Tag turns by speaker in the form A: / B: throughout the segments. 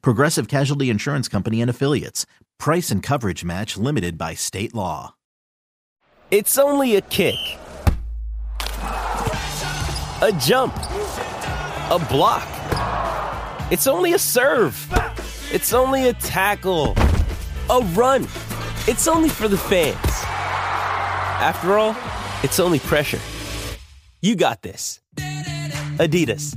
A: Progressive Casualty Insurance Company and Affiliates. Price and coverage match limited by state law.
B: It's only a kick, a jump, a block. It's only a serve. It's only a tackle, a run. It's only for the fans. After all, it's only pressure. You got this. Adidas.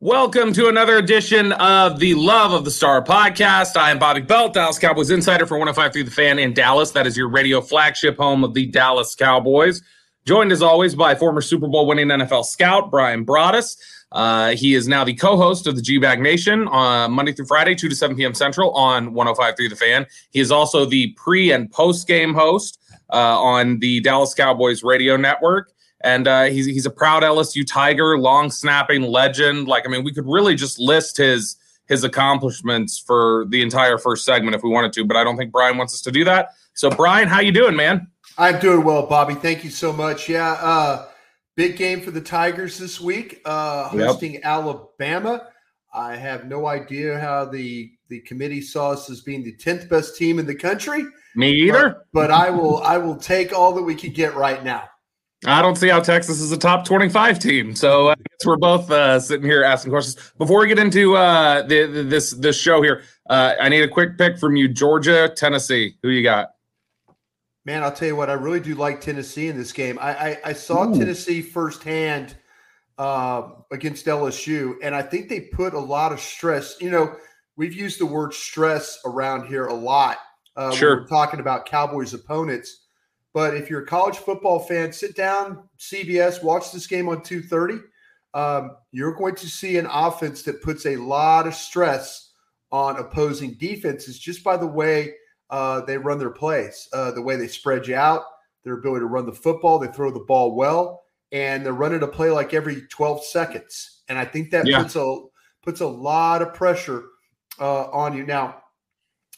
C: Welcome to another edition of the Love of the Star podcast. I am Bobby Belt, Dallas Cowboys insider for 105.3 The Fan in Dallas. That is your radio flagship home of the Dallas Cowboys. Joined as always by former Super Bowl winning NFL scout Bryan Broaddus. Uh, he is now the co-host of the G-Bag Nation on Monday through Friday, 2 to 7 p.m. Central on 105.3 The Fan. He is also the pre- and post-game host uh, on the Dallas Cowboys radio network and uh, he's he's a proud LSU Tiger, long snapping legend. Like I mean, we could really just list his his accomplishments for the entire first segment if we wanted to, but I don't think Bryan wants us to do that. So, Bryan, how you doing, man?
D: I'm doing well, Bobby. Thank you so much. Yeah, uh, big game for the Tigers this week, uh, hosting yep. Alabama. I have no idea how the the committee saw us as being the tenth best team in the country.
C: Me either.
D: But, but I will I will take all that we can get right now.
C: I don't see how Texas is a top 25 team. So I guess we're both uh, sitting here asking questions. Before we get into uh, the, the, this this show here, uh, I need a quick pick from you: Georgia, Tennessee. Who you got?
D: Man, I'll tell you what. I really do like Tennessee in this game. I I, I saw Ooh. Tennessee firsthand uh, against LSU, and I think they put a lot of stress. You know, we've used the word stress around here a lot. Uh, sure. We're talking about Cowboys opponents but if you're a college football fan, sit down, CBS, watch this game on 2:30. Um, you're going to see an offense that puts a lot of stress on opposing defenses just by the way uh, they run their plays, uh, the way they spread you out, their ability to run the football, they throw the ball well, and they're running a play like every 12 seconds. And I think that yeah. puts a puts a lot of pressure uh, on you. Now,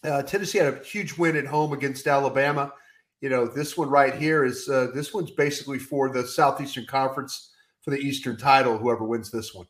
D: uh, Tennessee had a huge win at home against Alabama you know, this one right here is uh, this one's basically for the Southeastern Conference for the Eastern title, whoever wins this one.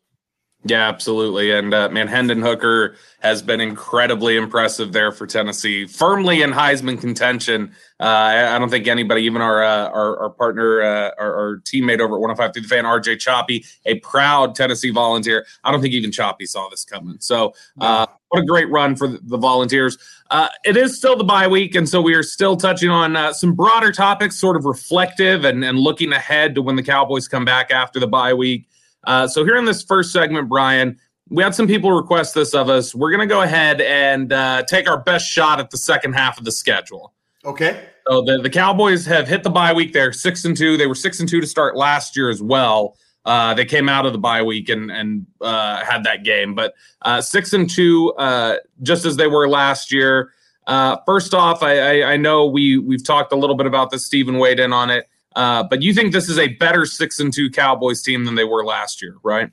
C: Yeah, absolutely. And uh, man, Hendon Hooker has been incredibly impressive there for Tennessee, firmly in Heisman contention. Uh, I, I, don't think anybody, even our uh, our, our, partner, uh, our, our, teammate over at 105 through the fan, RJ Choppy, a proud Tennessee volunteer. I don't think even Choppy saw this coming. So, uh, what a great run for the, Volunteers. Uh, it is still the bye week, and so we are still touching on some broader topics, sort of reflective and, and looking ahead to when the Cowboys come back after the bye week. Uh, so here in this first segment, Bryan, we had some people request this of us. We're going to go ahead and uh, take our best shot at the second half of the schedule.
D: Okay.
C: So the, the Cowboys have hit the bye week. They're six and two. They were six and two to start last year as well. Uh, they came out of the bye week and and uh, had that game, but uh, six and two, uh, just as they were last year. Uh, first off, I, I, I know we we've talked a little bit about this. Stephen weighed in on it. Uh, but you think this is a better six and two Cowboys team than they were last year, right?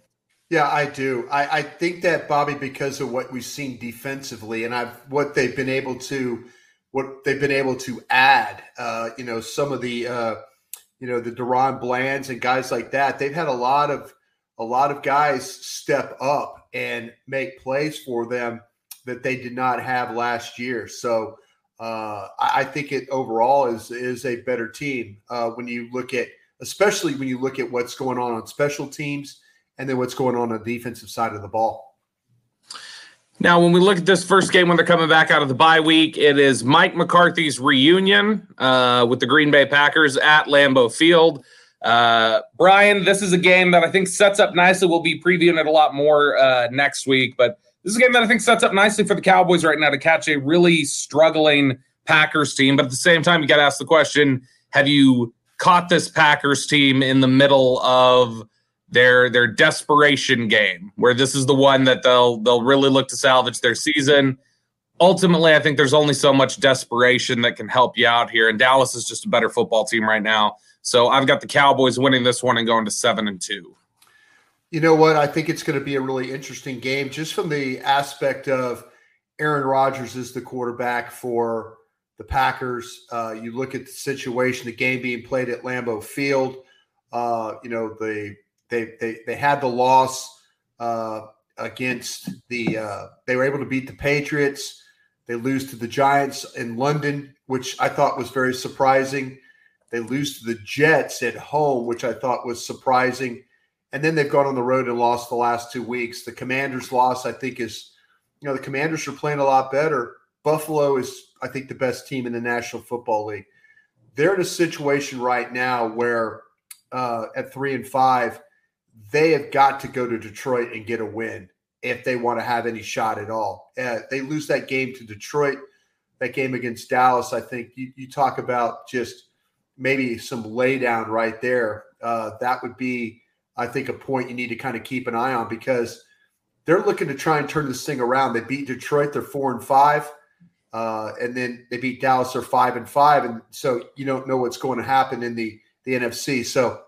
D: Yeah, I do. I, I think that Bobby, because of what we've seen defensively, and I've what they've been able to, what they've been able to add. Uh, you know, some of the, uh, you know, the DaRon Blands and guys like that. They've had a lot of a lot of guys step up and make plays for them that they did not have last year. So uh, I think it overall is is a better team uh, when you look at, especially when you look at what's going on on special teams and then what's going on on the defensive side of the ball.
C: Now, when we look at this first game when they're coming back out of the bye week, it is Mike McCarthy's reunion uh, with the Green Bay Packers at Lambeau Field. Uh, Bryan, this is a game that I think sets up nicely. We'll be previewing it a lot more uh, next week, but this is a game that I think sets up nicely for the Cowboys right now to catch a really struggling Packers team. But at the same time, you got to ask the question: Have you caught this Packers team in the middle of their their desperation game, where this is the one that they'll they'll really look to salvage their season. Ultimately, I think there's only so much desperation that can help you out here, and Dallas is just a better football team right now. So I've got the Cowboys winning this one and going to seven and two.
D: You know what? I think it's going to be a really interesting game, just from the aspect of Aaron Rodgers is the quarterback for the Packers. Uh, you look at the situation, the game being played at Lambeau Field. Uh, you know, the they they they had the loss uh, against the. Uh, they were able to beat the Patriots. They lose to the Giants in London, which I thought was very surprising. They lose to the Jets at home, which I thought was surprising. And then they've gone on the road and lost the last two weeks. The Commanders' loss, I think, is you know the Commanders are playing a lot better. Buffalo is, I think, the best team in the National Football League. They're in a situation right now where uh, at three and five, they have got to go to Detroit and get a win if they want to have any shot at all. Uh, they lose that game to Detroit, that game against Dallas. I think you, you talk about just maybe some laydown right there. Uh, that would be, I think, a point you need to kind of keep an eye on because they're looking to try and turn this thing around. They beat Detroit, they're four and five. Uh, and then they beat Dallas, they're five and five. And so you don't know what's going to happen in the, the NFC. So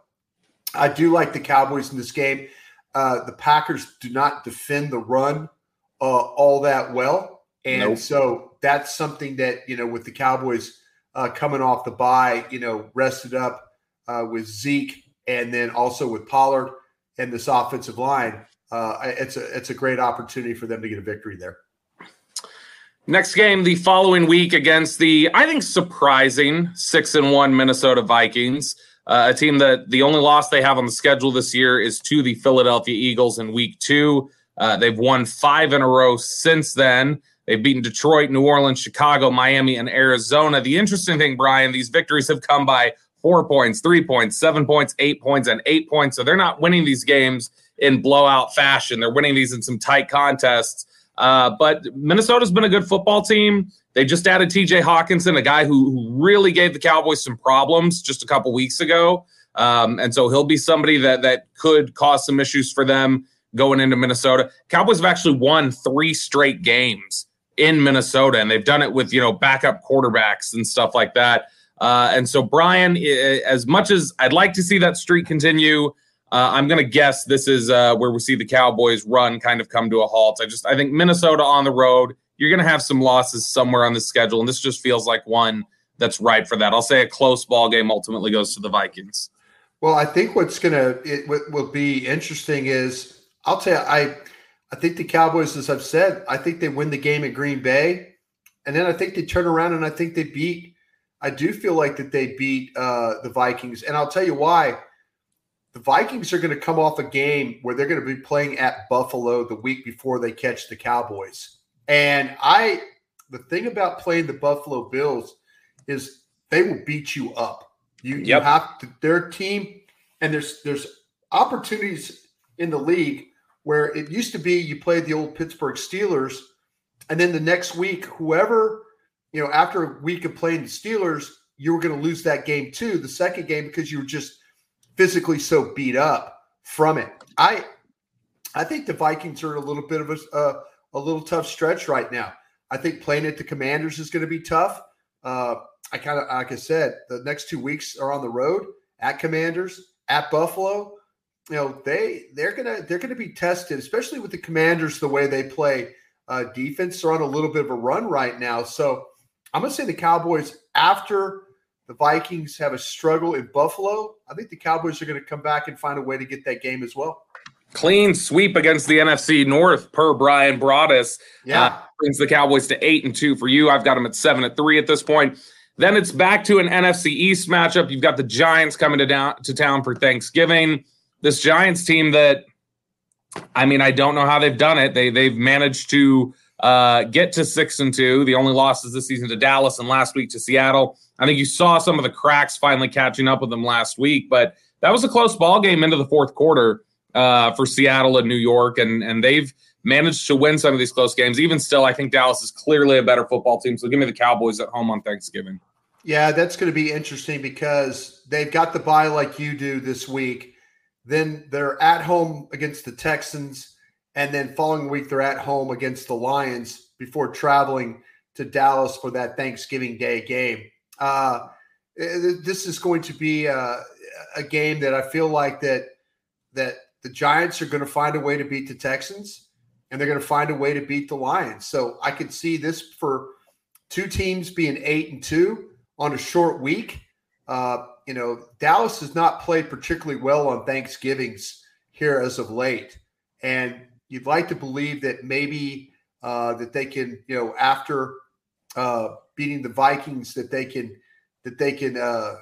D: I do like the Cowboys in this game. Uh, the Packers do not defend the run uh, all that well, and nope. so that's something that you know with the Cowboys uh, coming off the bye, you know, rested up uh, with Zeke and then also with Pollard and this offensive line. Uh, it's a it's a great opportunity for them to get a victory there.
C: Next game the following week against the I think surprising six and one Minnesota Vikings. Uh, a team that the only loss they have on the schedule this year is to the Philadelphia Eagles in week two. Uh, they've won five in a row since then. They've beaten Detroit, New Orleans, Chicago, Miami, and Arizona. The interesting thing, Bryan, these victories have come by four points, three points, seven points, eight points, and eight points. So they're not winning these games in blowout fashion. They're winning these in some tight contests. Uh, but Minnesota's been a good football team. They just added TJ Hockenson, a guy who, who really gave the Cowboys some problems just a couple weeks ago. Um, and so he'll be somebody that that could cause some issues for them going into Minnesota. Cowboys have actually won three straight games in Minnesota, and they've done it with you know backup quarterbacks and stuff like that. Uh, and so, Bryan, as much as I'd like to see that streak continue, uh, I'm going to guess this is uh, where we see the Cowboys run kind of come to a halt. I just I think Minnesota on the road you're going to have some losses somewhere on the schedule, and this just feels like one that's right for that. I'll say a close ball game ultimately goes to the Vikings.
D: Well, I think what's going to it will be interesting is I'll tell you I I think the Cowboys, as I've said, I think they win the game at Green Bay, and then I think they turn around and I think they beat. I do feel like that they beat uh, the Vikings, and I'll tell you why. The Vikings are going to come off a game where they're going to be playing at Buffalo the week before they catch the Cowboys. And I, the thing about playing the Buffalo Bills is they will beat you up. You, yep. you have to, their team, and there's there's opportunities in the league where it used to be you played the old Pittsburgh Steelers, and then the next week, whoever, you know, after a week of playing the Steelers, you were going to lose that game too, the second game, because you were just physically so beat up from it. I I think the Vikings are a little bit of a, uh, a little tough stretch right now. I think playing at the Commanders is going to be tough. Uh, I kind of, like I said, the next two weeks are on the road at Commanders, at Buffalo. You know, they they're gonna they're gonna be tested, especially with the Commanders the way they play uh, defense. They're on a little bit of a run right now, so I'm gonna say the Cowboys after the Vikings have a struggle in Buffalo. I think the Cowboys are going to come back and find a way to get that game as well.
C: Clean sweep against the NFC North per Bryan Broaddus.
D: Yeah. Uh,
C: brings the Cowboys to eight and two for you. I've got them at seven at three at this point. Then it's back to an NFC East matchup. You've got the Giants coming to down to town for Thanksgiving. This Giants team that I mean, I don't know how they've done it. They they've managed to uh, get to six and two. The only losses this season to Dallas and last week to Seattle. I think you saw some of the cracks finally catching up with them last week, but that was a close ball game into the fourth quarter uh, for Seattle and New York, and and they've managed to win some of these close games. Even still, I think Dallas is clearly a better football team. So give me the Cowboys at home on Thanksgiving.
D: Yeah, that's going to be interesting because they've got the bye like you do this week. Then they're at home against the Texans, and then following week they're at home against the Lions before traveling to Dallas for that Thanksgiving Day game. Uh, this is going to be a, a game that I feel like that that the Giants are going to find a way to beat the Texans, and they're going to find a way to beat the Lions. So I could see this for two teams being eight and two on a short week. Uh, you know, Dallas has not played particularly well on Thanksgivings here as of late, and you'd like to believe that maybe uh, that they can, you know, after uh, beating the Vikings, that they can that they can uh,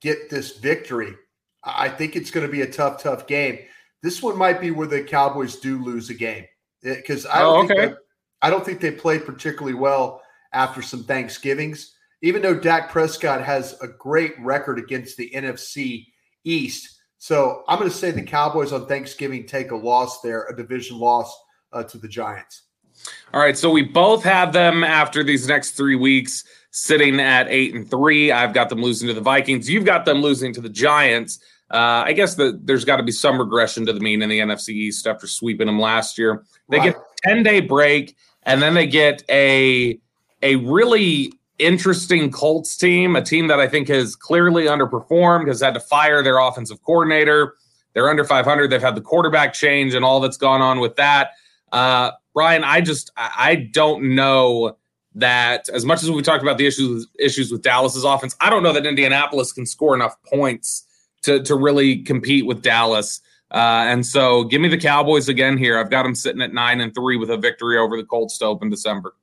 D: get this victory. I think it's going to be a tough, tough game. This one might be where the Cowboys do lose a game because I don't oh, okay. think I don't think they played particularly well after some Thanksgivings even though Dak Prescott has a great record against the NFC East. So I'm going to say the Cowboys on Thanksgiving take a loss there, a division loss uh, to the Giants.
C: All right, so we both have them after these next three weeks sitting at eight and three. I've got them losing to the Vikings. You've got them losing to the Giants. Uh, I guess that there's got to be some regression to the mean in the NFC East after sweeping them last year. They right. get a 10 day break, and then they get a a really interesting Colts team, a team that I think has clearly underperformed, has had to fire their offensive coordinator. They're under 500. They've had the quarterback change and all that's gone on with that. Uh, Bryan, I just I don't know that as much as we talked about the issues issues with Dallas's offense, I don't know that Indianapolis can score enough points to to really compete with Dallas. Uh, and so, give me the Cowboys again here. I've got them sitting at nine and three with a victory over the Colts to open December.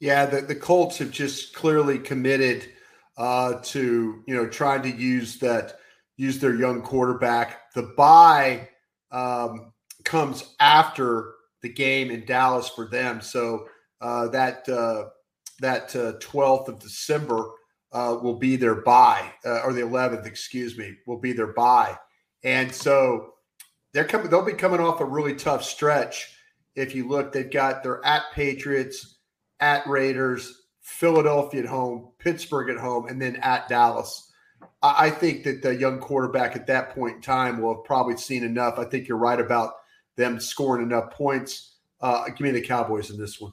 D: Yeah, the, the Colts have just clearly committed uh, to you know trying to use that use their young quarterback. The bye um, comes after the game in Dallas for them, so uh, that uh, that uh, twelfth of December uh, will be their bye, uh, or the eleventh, excuse me, will be their bye, and so they're coming. They'll be coming off a really tough stretch. If you look, they've got their at Patriots at Raiders, Philadelphia at home, Pittsburgh at home, and then at Dallas. I think that the young quarterback at that point in time will have probably seen enough. I think you're right about them scoring enough points. Uh, give me the Cowboys in this one.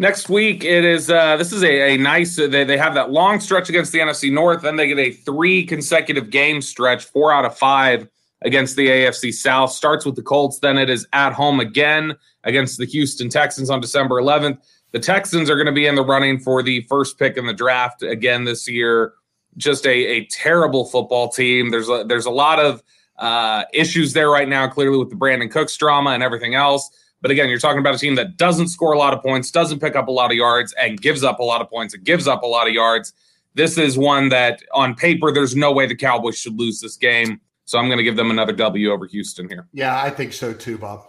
C: Next week, it is. Uh, this is a, a nice. Uh, they, they have that long stretch against the NFC North. Then they get a three consecutive game stretch, four out of five against the AFC South. Starts with the Colts. Then it is at home again against the Houston Texans on December 11th. The Texans are going to be in the running for the first pick in the draft again this year. Just a, a terrible football team. There's a, there's a lot of uh, issues there right now, clearly with the Brandin Cooks drama and everything else. But again, you're talking about a team that doesn't score a lot of points, doesn't pick up a lot of yards, and gives up a lot of points and gives up a lot of yards. This is one that on paper, there's no way the Cowboys should lose this game. So I'm going to give them another W over Houston here.
D: Yeah, I think so too, Bob.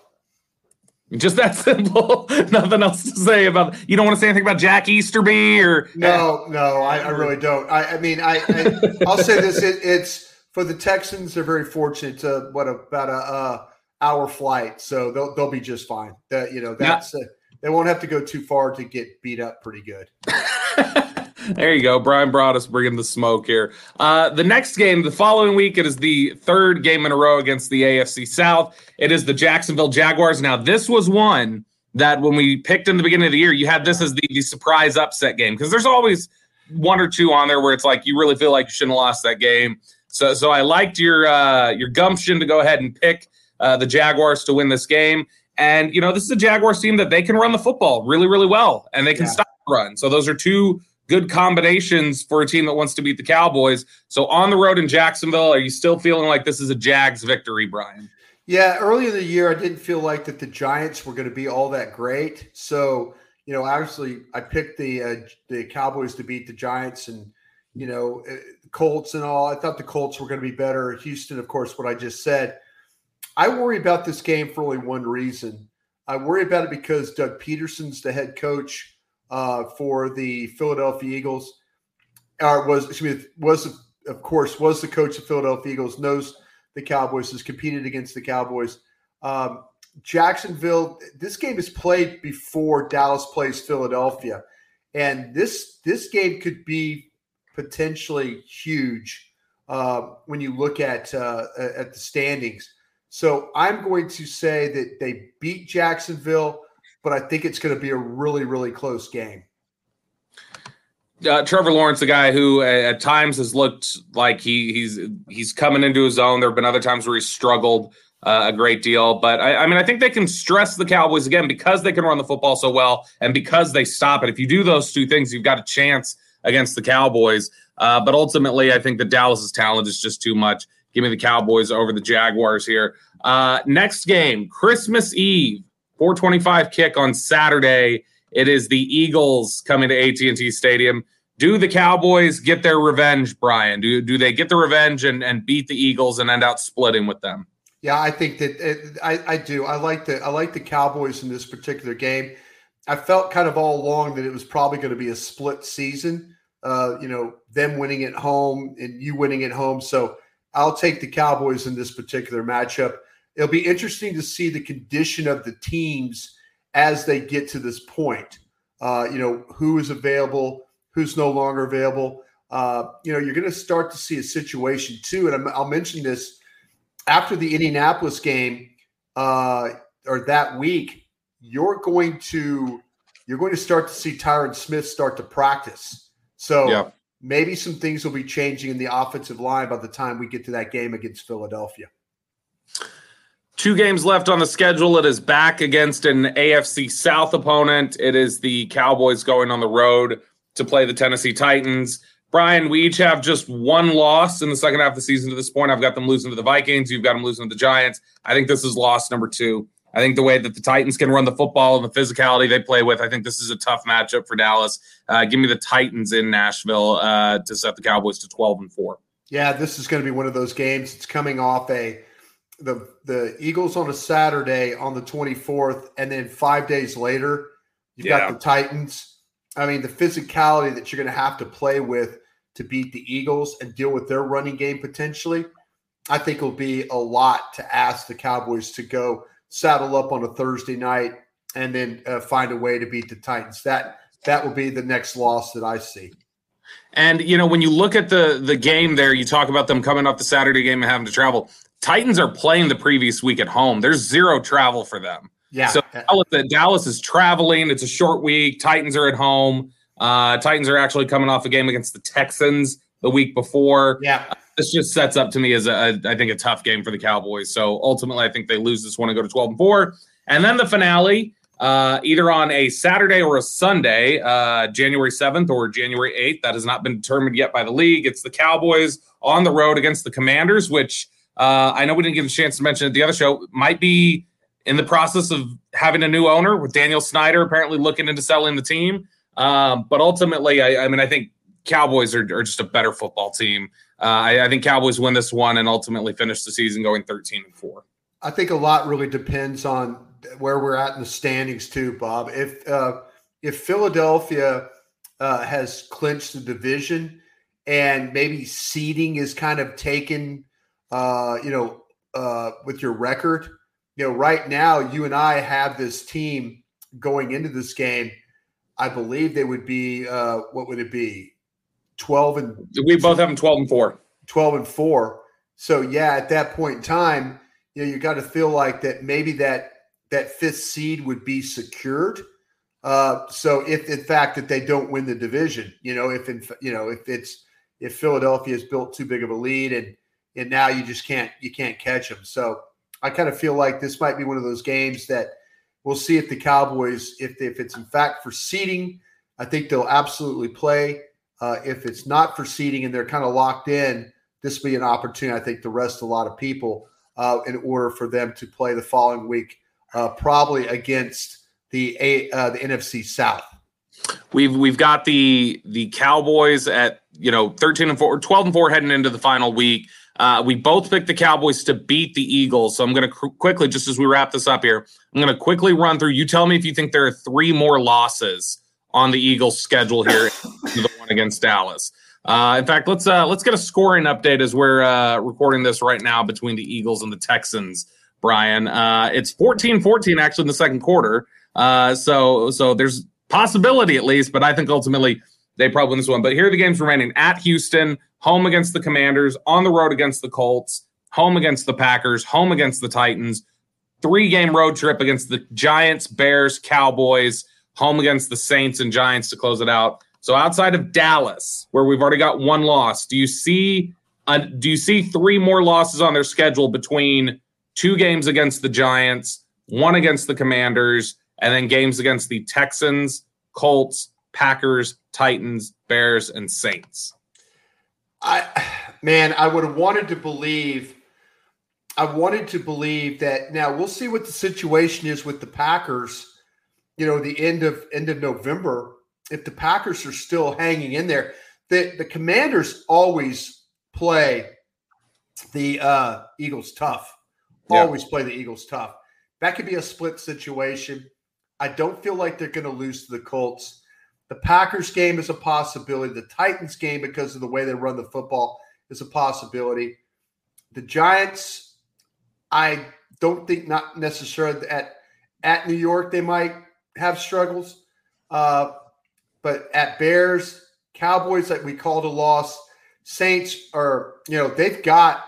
C: Just that simple. Nothing else to say about. You don't want to say anything about Jack Easterby or
D: no, no, I, I really don't. I, I mean, I, I will say this: it, it's for the Texans. They're very fortunate to what about a uh, hour flight, so they'll they'll be just fine. That you know that's uh, they won't have to go too far to get beat up pretty good.
C: there you go. Bryan Broaddus bringing the smoke here. Uh, the next game, the following week, it is the third game in a row against the AFC South. It is the Jacksonville Jaguars. Now, this was one that when we picked in the beginning of the year, you had this as the, the surprise upset game because there's always one or two on there where it's like you really feel like you shouldn't have lost that game. So, so I liked your uh, your gumption to go ahead and pick uh, the Jaguars to win this game. And, you know, this is a Jaguars team that they can run the football really, really well and they can yeah. stop the run. So those are two good combinations for a team that wants to beat the Cowboys. So on the road in Jacksonville, are you still feeling like this is a Jags victory, Bryan?
D: Yeah, early in the year, I didn't feel like that the Giants were going to be all that great. So, you know, obviously, I picked the uh, the Cowboys to beat the Giants, and you know, uh, Colts and all. I thought the Colts were going to be better. Houston, of course, what I just said. I worry about this game for only one reason. I worry about it because Doug Pederson's the head coach uh, for the Philadelphia Eagles. Or was excuse me, was of course was the coach of Philadelphia Eagles. Knows the Cowboys, has competed against the Cowboys. Um, Jacksonville, this game is played before Dallas plays Philadelphia. And this this game could be potentially huge uh, when you look at uh, at the standings. So I'm going to say that they beat Jacksonville, but I think it's going to be a really really close game
C: uh, Trevor Lawrence, the guy who at times has looked like he he's he's coming into his own. There have been other times where he's struggled uh, a great deal, but I, I, mean, I think they can stress the Cowboys again because they can run the football so well and because they stop it. If you do those two things, you've got a chance against the Cowboys. Uh, but ultimately, I think the Dallas's talent is just too much. Give me the Cowboys over the Jaguars here. Uh, next game, Christmas Eve, 425 kick on Saturday it is the Eagles coming to AT&T Stadium. Do the Cowboys get their revenge, Bryan? Do do they get the revenge and, and beat the Eagles and end out splitting with them?
D: Yeah, I think that it, I, I do. I like the I like the Cowboys in this particular game. I felt kind of all along that it was probably going to be a split season. Uh, you know, them winning at home and you winning at home. So I'll take the Cowboys in this particular matchup. It'll be interesting to see the condition of the teams as they get to this point. Uh, you know, who is available, who's no longer available. Uh, you know, you're going to start to see a situation too. And i will mention this after the Indianapolis game uh, or that week, you're going to you're going to start to see Tyron Smith start to practice. So yeah. Maybe some things will be changing in the offensive line by the time we get to that game against Philadelphia.
C: Two games left on the schedule. It is back against an AFC South opponent. It is the Cowboys going on the road to play the Tennessee Titans. Bryan, we each have just one loss in the second half of the season to this point. I've got them losing to the Vikings. You've got them losing to the Giants. I think this is loss number two. I think the way that the Titans can run the football and the physicality they play with, I think this is a tough matchup for Dallas. Uh, give me the Titans in Nashville uh, to set the Cowboys to 12 and 4.
D: Yeah, this is going to be one of those games. It's coming off a the the Eagles on a Saturday on the 24th, and then five days later, you've yeah. got the Titans. I mean, the physicality that you're going to have to play with to beat the Eagles and deal with their running game potentially, I think will be a lot to ask the Cowboys to go saddle up on a Thursday night and then uh, find a way to beat the Titans. That that will be the next loss that I see.
C: And you know, when you look at the the game there, you talk about them coming off the Saturday game and having to travel. Titans are playing the previous week at home. There's zero travel for them.
D: Yeah.
C: So Dallas is traveling. It's a short week. Titans are at home. Uh, Titans are actually coming off a game against the Texans the week before.
D: Yeah.
C: This just sets up to me as I think, a tough game for the Cowboys. So ultimately, I think they lose this one and go to 12 and 4. And then the finale, uh, either on a Saturday or a Sunday, uh, January 7th or January 8th. That has not been determined yet by the league. It's the Cowboys on the road against the Commanders, which – uh, I know we didn't get a chance to mention it the other show. Might be in the process of having a new owner with Daniel Snyder apparently looking into selling the team. Um, but ultimately, I, I, mean, I think Cowboys are, are just a better football team. Uh, I, I, think Cowboys win this one and ultimately finish the season going 13 and four.
D: I think a lot really depends on where we're at in the standings too, Bob. If uh, if Philadelphia uh, has clinched the division and maybe seeding is kind of taken uh, you know, uh, with your record. You know, right now, you and I have this team going into this game. I believe they would be, uh, what would it be? 12 and
C: we both have them 12 and 4.
D: 12 and 4. So, yeah, at that point in time, you know, you got to feel like that maybe that that fifth seed would be secured. Uh, so if in fact that they don't win the division, you know, if in you know if it's if Philadelphia has built too big of a lead and and now you just can't you can't catch them. So I kind of feel like this might be one of those games that we'll see if the Cowboys, if if it's in fact for seeding, I think they'll absolutely play. Uh, if it's not for seeding and they're kind of locked in, this will be an opportunity, I think, to rest a lot of people uh, in order for them to play the following week, uh, probably against the a, uh, the NFC South.
C: We've we've got the the Cowboys at you know 13 and 4 12 and 4 heading into the final week. Uh, we both picked the Cowboys to beat the Eagles. So I'm going to cr- quickly, just as we wrap this up here, I'm going to quickly run through. You tell me if you think there are three more losses on the Eagles' schedule here, against Dallas. Uh, in fact, let's uh, let's get a scoring update as we're uh, recording this right now between the Eagles and the Texans. Bryan, uh, it's 14-14 actually in the second quarter. Uh, so so there's possibility at least, but I think ultimately they probably win this one. But here are the games remaining: at Houston, home against the Commanders, on the road against the Colts, home against the Packers, home against the Titans, three game road trip against the Giants, Bears, Cowboys, home against the Saints and Giants to close it out. So outside of Dallas, where we've already got one loss, do you see do you see three more losses on their schedule between two games against the Giants, one against the Commanders, and then games against the Texans, Colts, Packers, Titans, Bears, and Saints?
D: I man, I would have wanted to believe. I wanted to believe that. Now we'll see what the situation is with the Packers. You know, the end of end of November. If the Packers are still hanging in there, the the Commanders always play the uh, Eagles tough.
C: Yeah.
D: Always play the Eagles tough. That could be a split situation. I don't feel like they're going to lose to the Colts. The Packers game is a possibility. The Titans game, because of the way they run the football, is a possibility. The Giants, I don't think not necessarily at at New York they might have struggles, uh, but at Bears, Cowboys, like we called a loss. Saints are you know they've got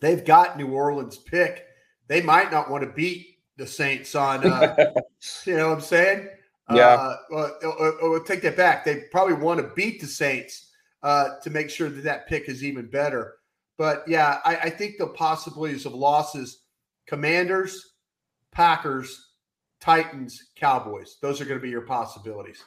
D: they've got New Orleans pick. They might not want to beat the Saints on. Uh, you know what I'm saying?
C: Yeah.
D: Uh, well, or, or take that back. They probably want to beat the Saints uh, to make sure that that pick is even better. But yeah, I, I think the possibilities of losses: Commanders, Packers, Titans, Cowboys. Those are going to be your possibilities.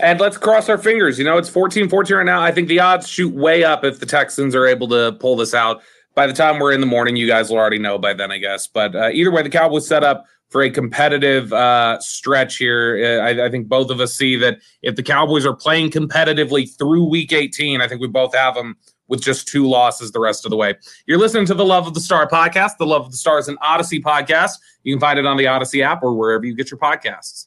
C: And let's cross our fingers. You know, it's 14 14 right now. I think the odds shoot way up if the Texans are able to pull this out. By the time we're in the morning, you guys will already know by then, I guess. But uh, either way, the Cowboys set up for a competitive uh, stretch here. Uh, I, I think both of us see that if the Cowboys are playing competitively through week 18, I think we both have them with just two losses the rest of the way. You're listening to the Love of the Star podcast. The Love of the Star is an Odyssey podcast. You can find it on the Odyssey app or wherever you get your podcasts.